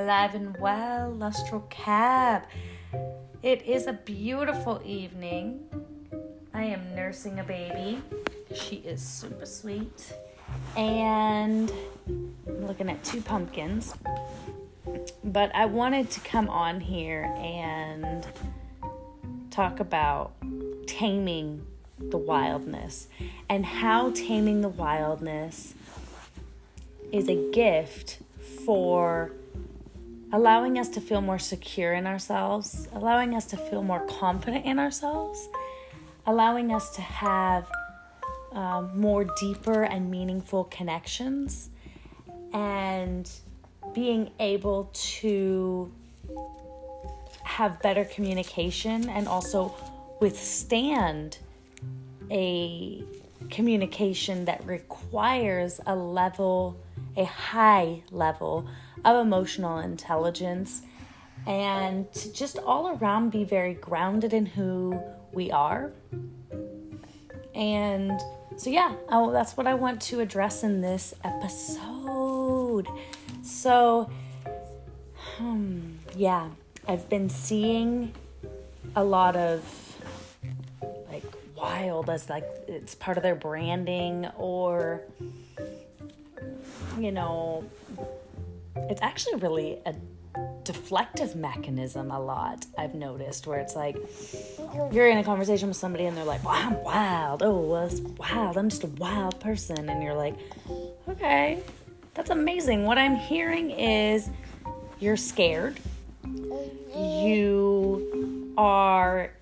alive and well, Lustral Cab. It is a beautiful evening. I am nursing a baby. She is super sweet. And I'm looking at two pumpkins. But I wanted to come on here and talk about taming the wildness and how taming the wildness is a gift for allowing us to feel more secure in ourselves, allowing us to feel more confident in ourselves, allowing us to have um, more deeper and meaningful connections, and being able to have better communication and also withstand a communication that requires a level, a high level of emotional intelligence, and to just all around be very grounded in who we are. And so, yeah, oh, that's what I want to address in this episode. So, hmm, yeah, I've been seeing a lot of like wild as like it's part of their branding or you know it's actually really a deflective mechanism a lot i've noticed where it's like you're in a conversation with somebody and they're like well i'm wild. Oh well, it's wild. I'm just a wild person. And you're like okay that's amazing. What i'm hearing is you're scared. You are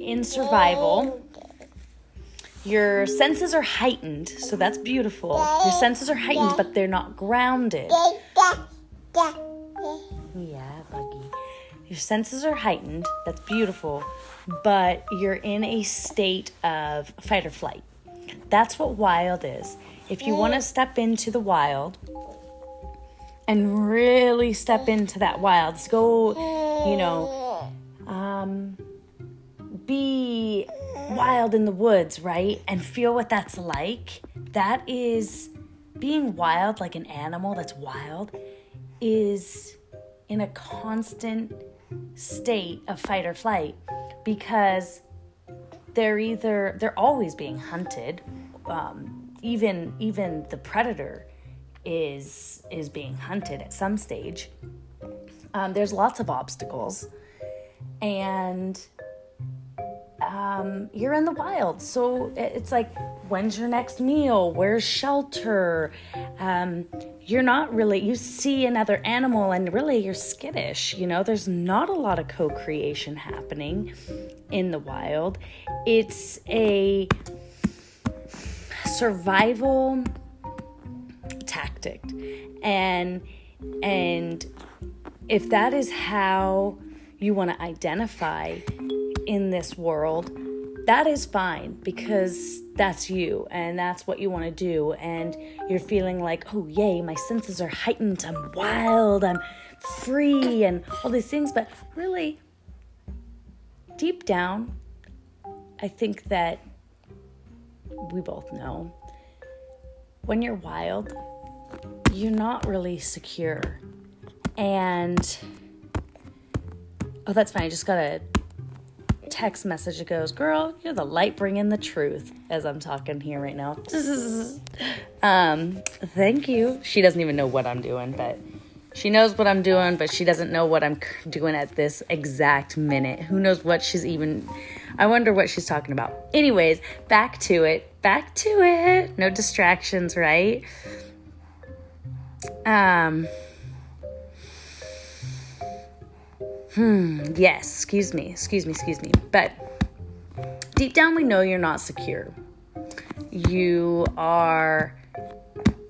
in survival your senses are heightened, so that's beautiful. Your senses are heightened, but they're not grounded. Yeah, Buggy. Your senses are heightened, that's beautiful, but you're in a state of fight or flight. That's what wild is. If you want to step into the wild and really step into that wild, go, you know, um, be wild in the woods, right? And feel what that's like. That is being wild, like an animal that's wild, is in a constant state of fight or flight because they're either they're always being hunted. Um, even even the predator is is being hunted at some stage. Um, there's lots of obstacles, and um, you're in the wild. So it's like, when's your next meal? Where's shelter? Um, you're not really, you see another animal and really you're skittish. You know, there's not a lot of co creation happening in the wild. It's a survival tactic. And, and if that is how you want to identify in this world, that is fine because that's you and that's what you want to do. And you're feeling like, oh, yay, my senses are heightened, I'm wild, I'm free, and all these things. But really, deep down, I think that we both know when you're wild, you're not really secure. And oh, that's fine. I just got a text message that goes, Girl, you're the light bringing the truth as I'm talking here right now. um, thank you. She doesn't even know what I'm doing, but she knows what I'm doing, but she doesn't know what I'm doing at this exact minute. Who knows what she's even. I wonder what she's talking about. Anyways, back to it. Back to it. No distractions, right? Um. Hmm, yes, excuse me, excuse me, excuse me. But deep down, we know you're not secure. You are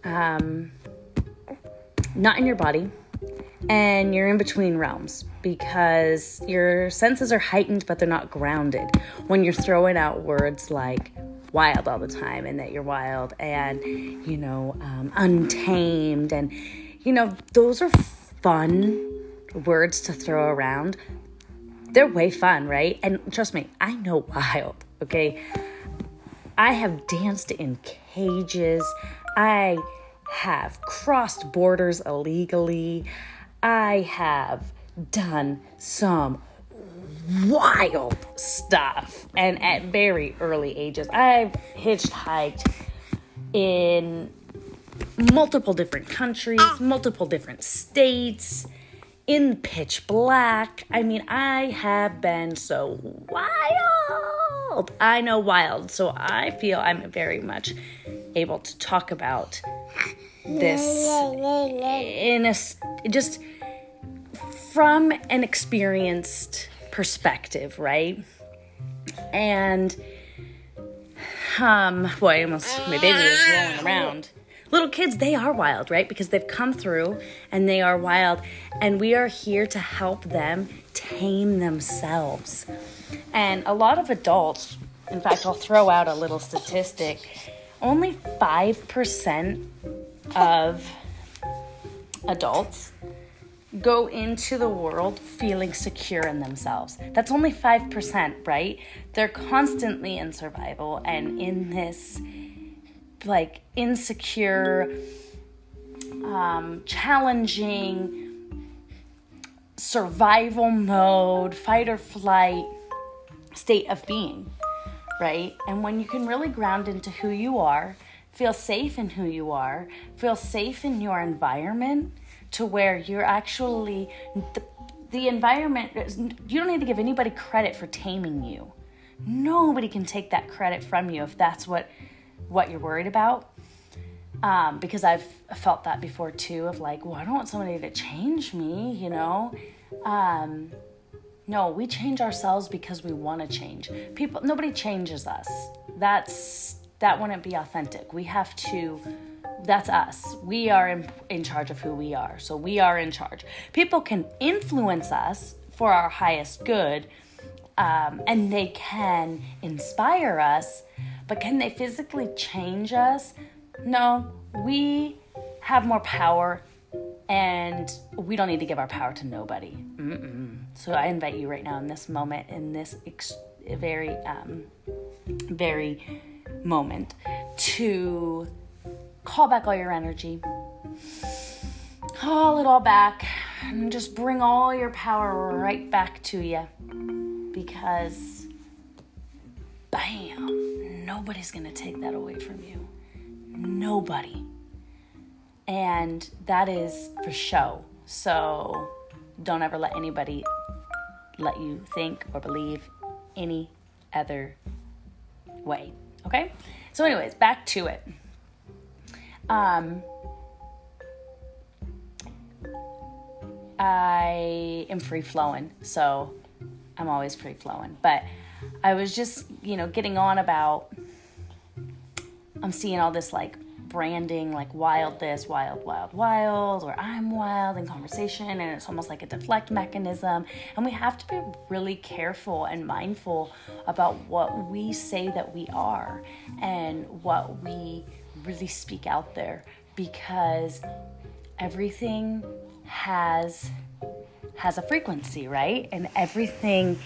um, not in your body, and you're in between realms because your senses are heightened, but they're not grounded. When you're throwing out words like wild all the time, and that you're wild, and you know, um, untamed, and you know, those are fun words to throw around, they're way fun, right? And trust me, I know wild, okay? I have danced in cages. I have crossed borders illegally. I have done some wild stuff and at very early ages. I've hitchhiked in multiple different countries, multiple different states, in pitch black. I mean, I have been so wild. I know wild, so I feel I'm very much able to talk about this in a just from an experienced perspective, right? And um boy, almost my baby is rolling around. Little kids, they are wild, right? Because they've come through and they are wild, and we are here to help them tame themselves. And a lot of adults, in fact, I'll throw out a little statistic only 5% of adults go into the world feeling secure in themselves. That's only 5%, right? They're constantly in survival and in this like insecure, um, challenging survival mode, fight or flight state of being, right? And when you can really ground into who you are, feel safe in who you are, feel safe in your environment to where you're actually the, the environment you don't need to give anybody credit for taming you. Nobody can take that credit from you if that's what what you're worried about. Um, because I've felt that before too of like, well, I don't want somebody to change me, you know. Um, no, we change ourselves because we want to change. People, nobody changes us. That's that wouldn't be authentic. We have to. That's us. We are in, in charge of who we are. So we are in charge. People can influence us for our highest good, um, and they can inspire us, but can they physically change us? No, we have more power and we don't need to give our power to nobody. Mm-mm. So I invite you right now in this moment, in this ex- very, um, very moment, to call back all your energy, call it all back, and just bring all your power right back to you. Because, bam, nobody's gonna take that away from you. Nobody. And that is for show. So don't ever let anybody let you think or believe any other way. Okay? So, anyways, back to it. Um, I am free flowing, so I'm always free flowing. But I was just, you know, getting on about I'm seeing all this like branding like wild this, wild, wild, wild, or I'm wild in conversation, and it's almost like a deflect mechanism. And we have to be really careful and mindful about what we say that we are and what we really speak out there because everything has has a frequency, right? And everything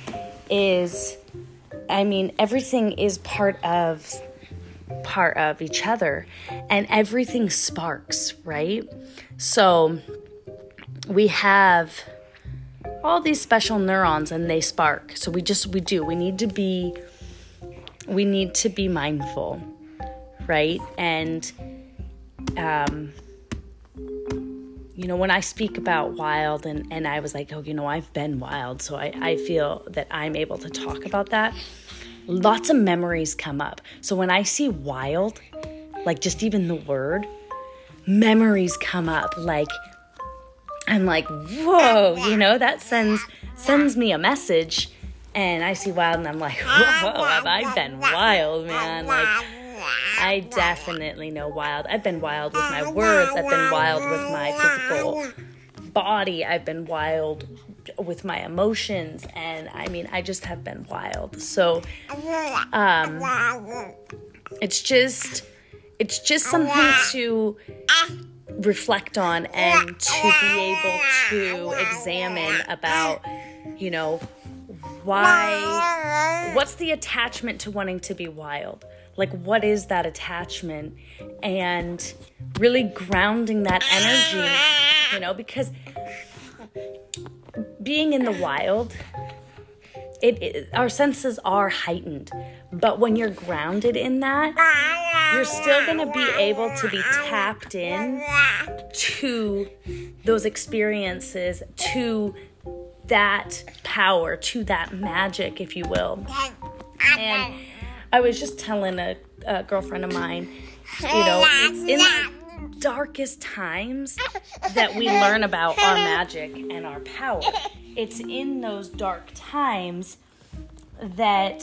is I mean, everything is part of part of each other and everything sparks, right? So we have all these special neurons and they spark. So we just we do. We need to be we need to be mindful, right? And um you know, when I speak about wild and, and I was like, oh, you know, I've been wild, so I, I feel that I'm able to talk about that lots of memories come up. So when I see wild, like just even the word, memories come up. Like I'm like, whoa, you know, that sends sends me a message. And I see wild and I'm like, whoa, have I been wild, man? Like I definitely know wild. I've been wild with my words. I've been wild with my physical body. I've been wild with my emotions and I mean I just have been wild. So um it's just it's just something to reflect on and to be able to examine about you know why what's the attachment to wanting to be wild like what is that attachment and really grounding that energy you know because being in the wild, it, it, our senses are heightened, but when you're grounded in that, you're still going to be able to be tapped in to those experiences, to that power, to that magic, if you will. And I was just telling a, a girlfriend of mine, you know, it's in the darkest times that we learn about our magic and our power. It's in those dark times that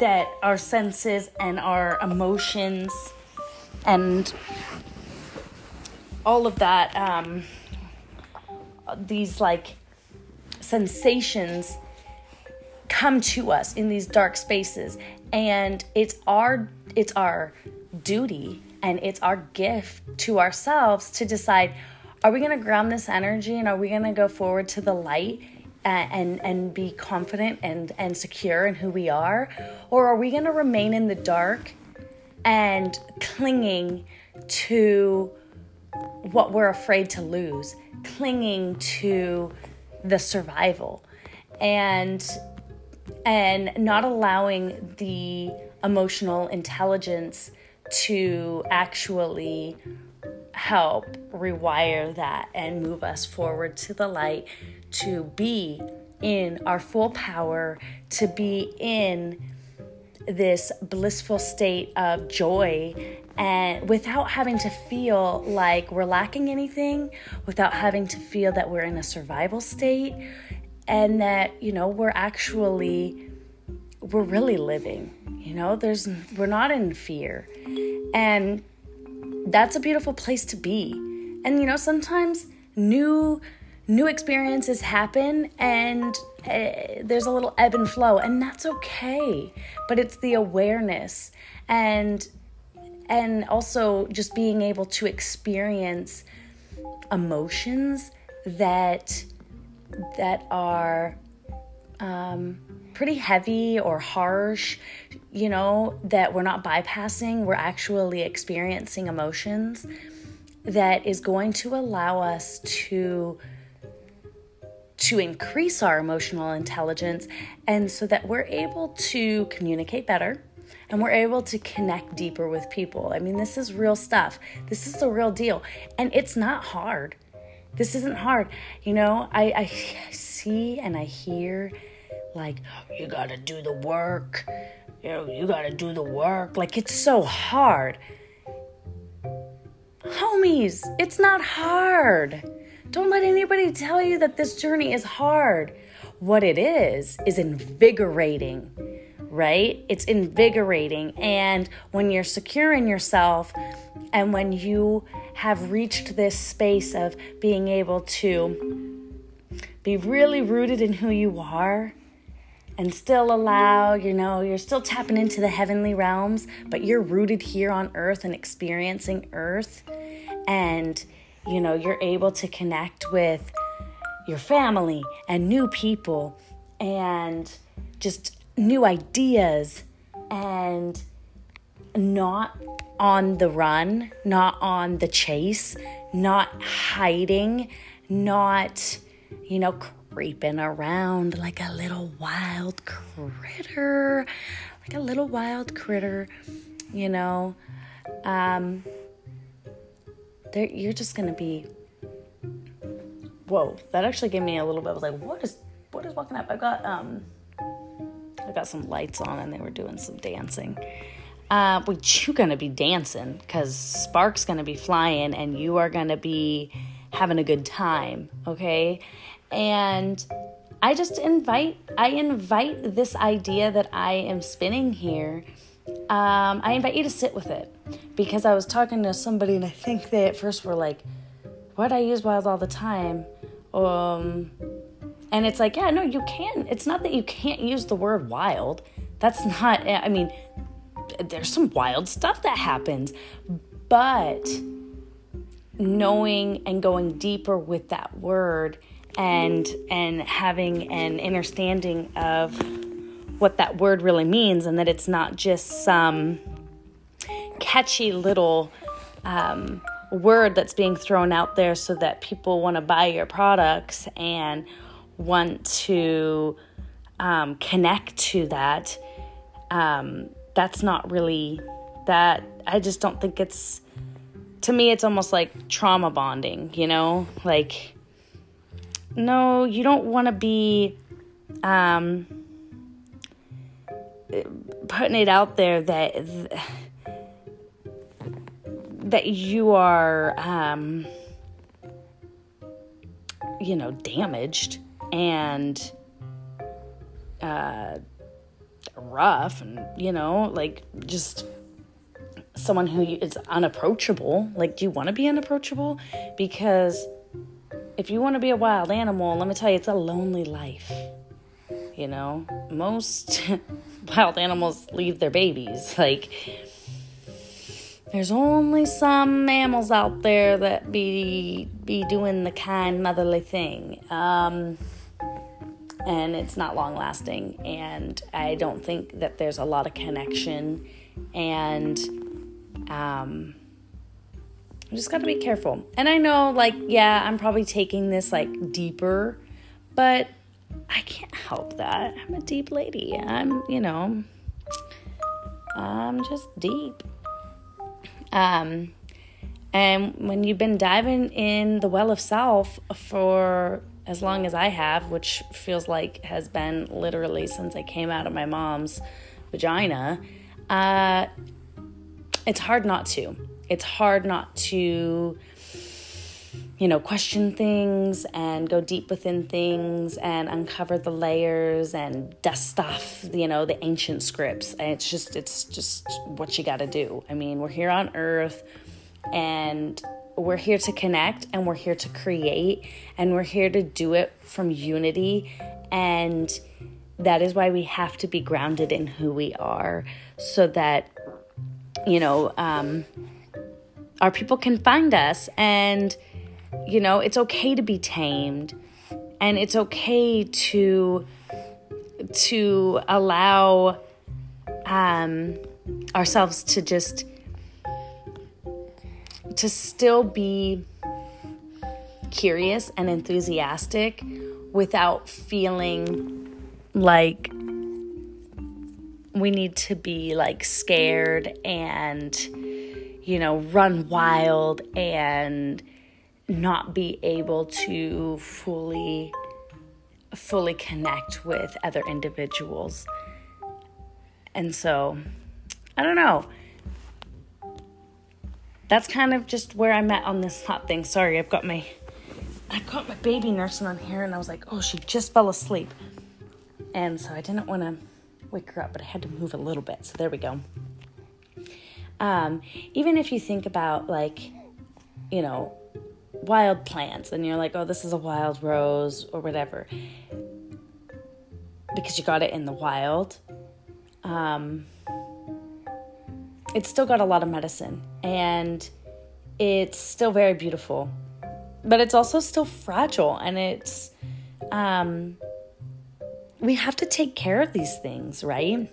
that our senses and our emotions and all of that um, these like sensations come to us in these dark spaces. And it's our it's our duty and it's our gift to ourselves to decide are we going to ground this energy and are we going to go forward to the light and, and and be confident and and secure in who we are? Or are we going to remain in the dark and clinging to what we're afraid to lose clinging to the survival? And and not allowing the emotional intelligence to actually help rewire that and move us forward to the light to be in our full power to be in this blissful state of joy and without having to feel like we're lacking anything, without having to feel that we're in a survival state and that, you know, we're actually we're really living. You know, there's we're not in fear. And that's a beautiful place to be. And you know, sometimes new new experiences happen and uh, there's a little ebb and flow and that's okay but it's the awareness and and also just being able to experience emotions that that are um, pretty heavy or harsh you know that we're not bypassing we're actually experiencing emotions that is going to allow us to to increase our emotional intelligence and so that we're able to communicate better and we're able to connect deeper with people. I mean, this is real stuff. This is the real deal. And it's not hard. This isn't hard. You know, I, I see and I hear like, you gotta do the work. You know, you gotta do the work. Like, it's so hard. Homies, it's not hard. Don't let anybody tell you that this journey is hard. What it is, is invigorating, right? It's invigorating. And when you're secure in yourself and when you have reached this space of being able to be really rooted in who you are and still allow, you know, you're still tapping into the heavenly realms, but you're rooted here on earth and experiencing earth. And you know, you're able to connect with your family and new people and just new ideas. And not on the run, not on the chase, not hiding, not, you know, creeping around like a little wild critter, like a little wild critter, you know. Um, there, you're just gonna be. Whoa, that actually gave me a little bit. I was like, what is what is walking up? I got um, I got some lights on and they were doing some dancing. Uh, but you're gonna be dancing because Spark's gonna be flying and you are gonna be having a good time, okay? And I just invite I invite this idea that I am spinning here um, I invite you to sit with it because I was talking to somebody and I think they at first were like, "What I use wild all the time," um, and it's like, yeah, no, you can. It's not that you can't use the word wild. That's not. I mean, there's some wild stuff that happens, but knowing and going deeper with that word and and having an understanding of what that word really means and that it's not just some catchy little um, word that's being thrown out there so that people want to buy your products and want to um, connect to that. Um, that's not really that. I just don't think it's. To me, it's almost like trauma bonding, you know? Like, no, you don't want to be um, putting it out there that that you are um, you know damaged and uh, rough and you know like just someone who is unapproachable. Like do you want to be unapproachable? Because if you want to be a wild animal let me tell you it's a lonely life you know? Most wild animals leave their babies. Like there's only some mammals out there that be be doing the kind motherly thing. Um, and it's not long lasting and i don't think that there's a lot of connection. And um, you just got to be careful. And i know like yeah i'm probably taking this like deeper but i can't help that. I'm a deep lady. I'm you know i'm just deep. Um, and when you've been diving in the well of self for as long as I have, which feels like has been literally since I came out of my mom's vagina, uh, it's hard not to. It's hard not to, you know, question things and go deep within things and uncover the layers and dust off, you know, the ancient scripts. And it's just, it's just what you got to do. I mean, we're here on earth and we're here to connect and we're here to create and we're here to do it from unity. And that is why we have to be grounded in who we are so that you know um, our people can find us. And you know it's okay to be tamed. And it's okay to to allow um, ourselves to just to still be curious and enthusiastic without feeling like we need to be like scared and you know run wild and not be able to fully fully connect with other individuals. And so i don't know that's kind of just where I'm at on this hot thing. Sorry, I've got my I've got my baby nursing on here and I was like, oh, she just fell asleep. And so I didn't want to wake her up, but I had to move a little bit. So there we go. Um, even if you think about like, you know, wild plants and you're like, oh, this is a wild rose or whatever, because you got it in the wild. Um, it's still got a lot of medicine and it's still very beautiful but it's also still fragile and it's um we have to take care of these things right?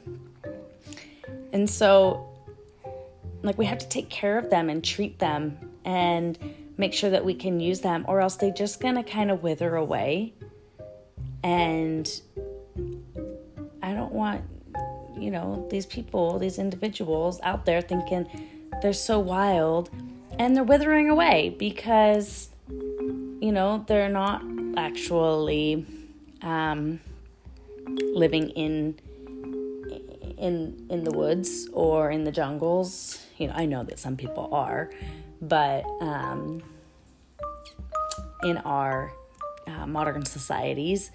And so like we have to take care of them and treat them and make sure that we can use them or else they're just gonna kind of wither away. And i don't want you know, these people, these individuals out there thinking they're so wild and they're withering away because, you know, they're not actually um, living in in in the woods or in the jungles. You know, I know that some people are, but um, in our uh, modern societies,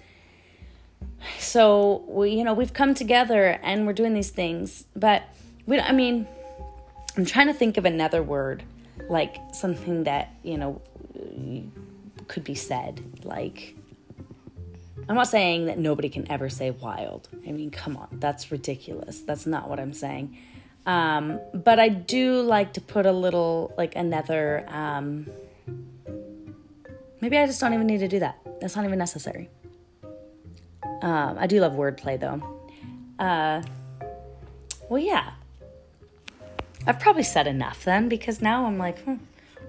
so we you know we've come together and we're doing these things but we i mean i'm trying to think of another word like something that you know could be said like i'm not saying that nobody can ever say wild. I mean come on that's ridiculous. That's not what i'm saying. Um, but i do like to put a little like another um, maybe i just don't even need to do that. That's not even necessary um, I do love wordplay though. Uh, well, yeah. I've probably said enough then because now I'm like, hmm,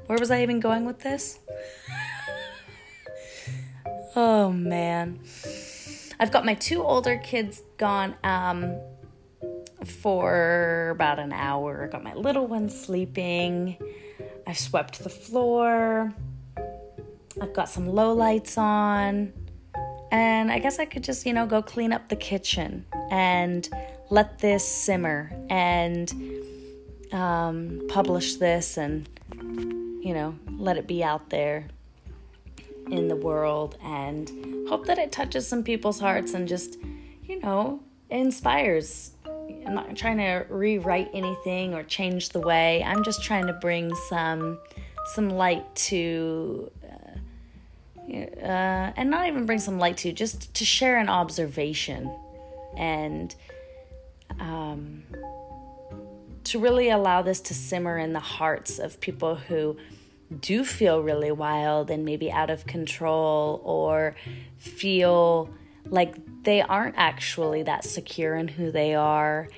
Where was I even going with this? oh man. I've got my two older kids gone um, for about an hour. Got my little one sleeping. I've swept the floor. I've got some low lights on. And I guess I could just, you know, go clean up the kitchen and let this simmer and um, publish this and, you know, let it be out there in the world and hope that it touches some people's hearts and just, you know, inspires. I'm not trying to rewrite anything or change the way. I'm just trying to bring some some light to uh, and not even bring some light to just to share an observation and um, to really allow this to simmer in the hearts of people who do feel really wild and maybe out of control or feel like they aren't actually that secure in who they are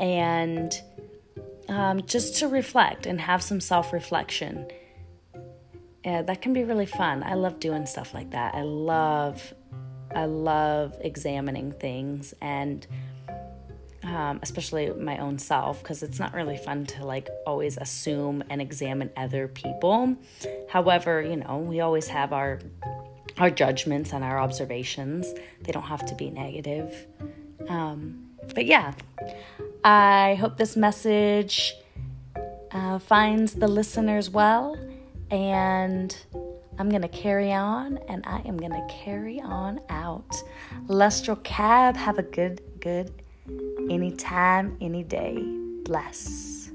and um, just to reflect and have some self reflection. Yeah, that can be really fun. I love doing stuff like that. I love, I love examining things and um, especially my own self, because it's not really fun to like always assume and examine other people. However, you know, we always have our our judgments and our observations. They don't have to be negative. Um, but yeah, I hope this message uh, finds the listeners well, and I'm going to carry on and I am going to carry on out. Lustral Cab, have a good, good anytime, any day. Bless.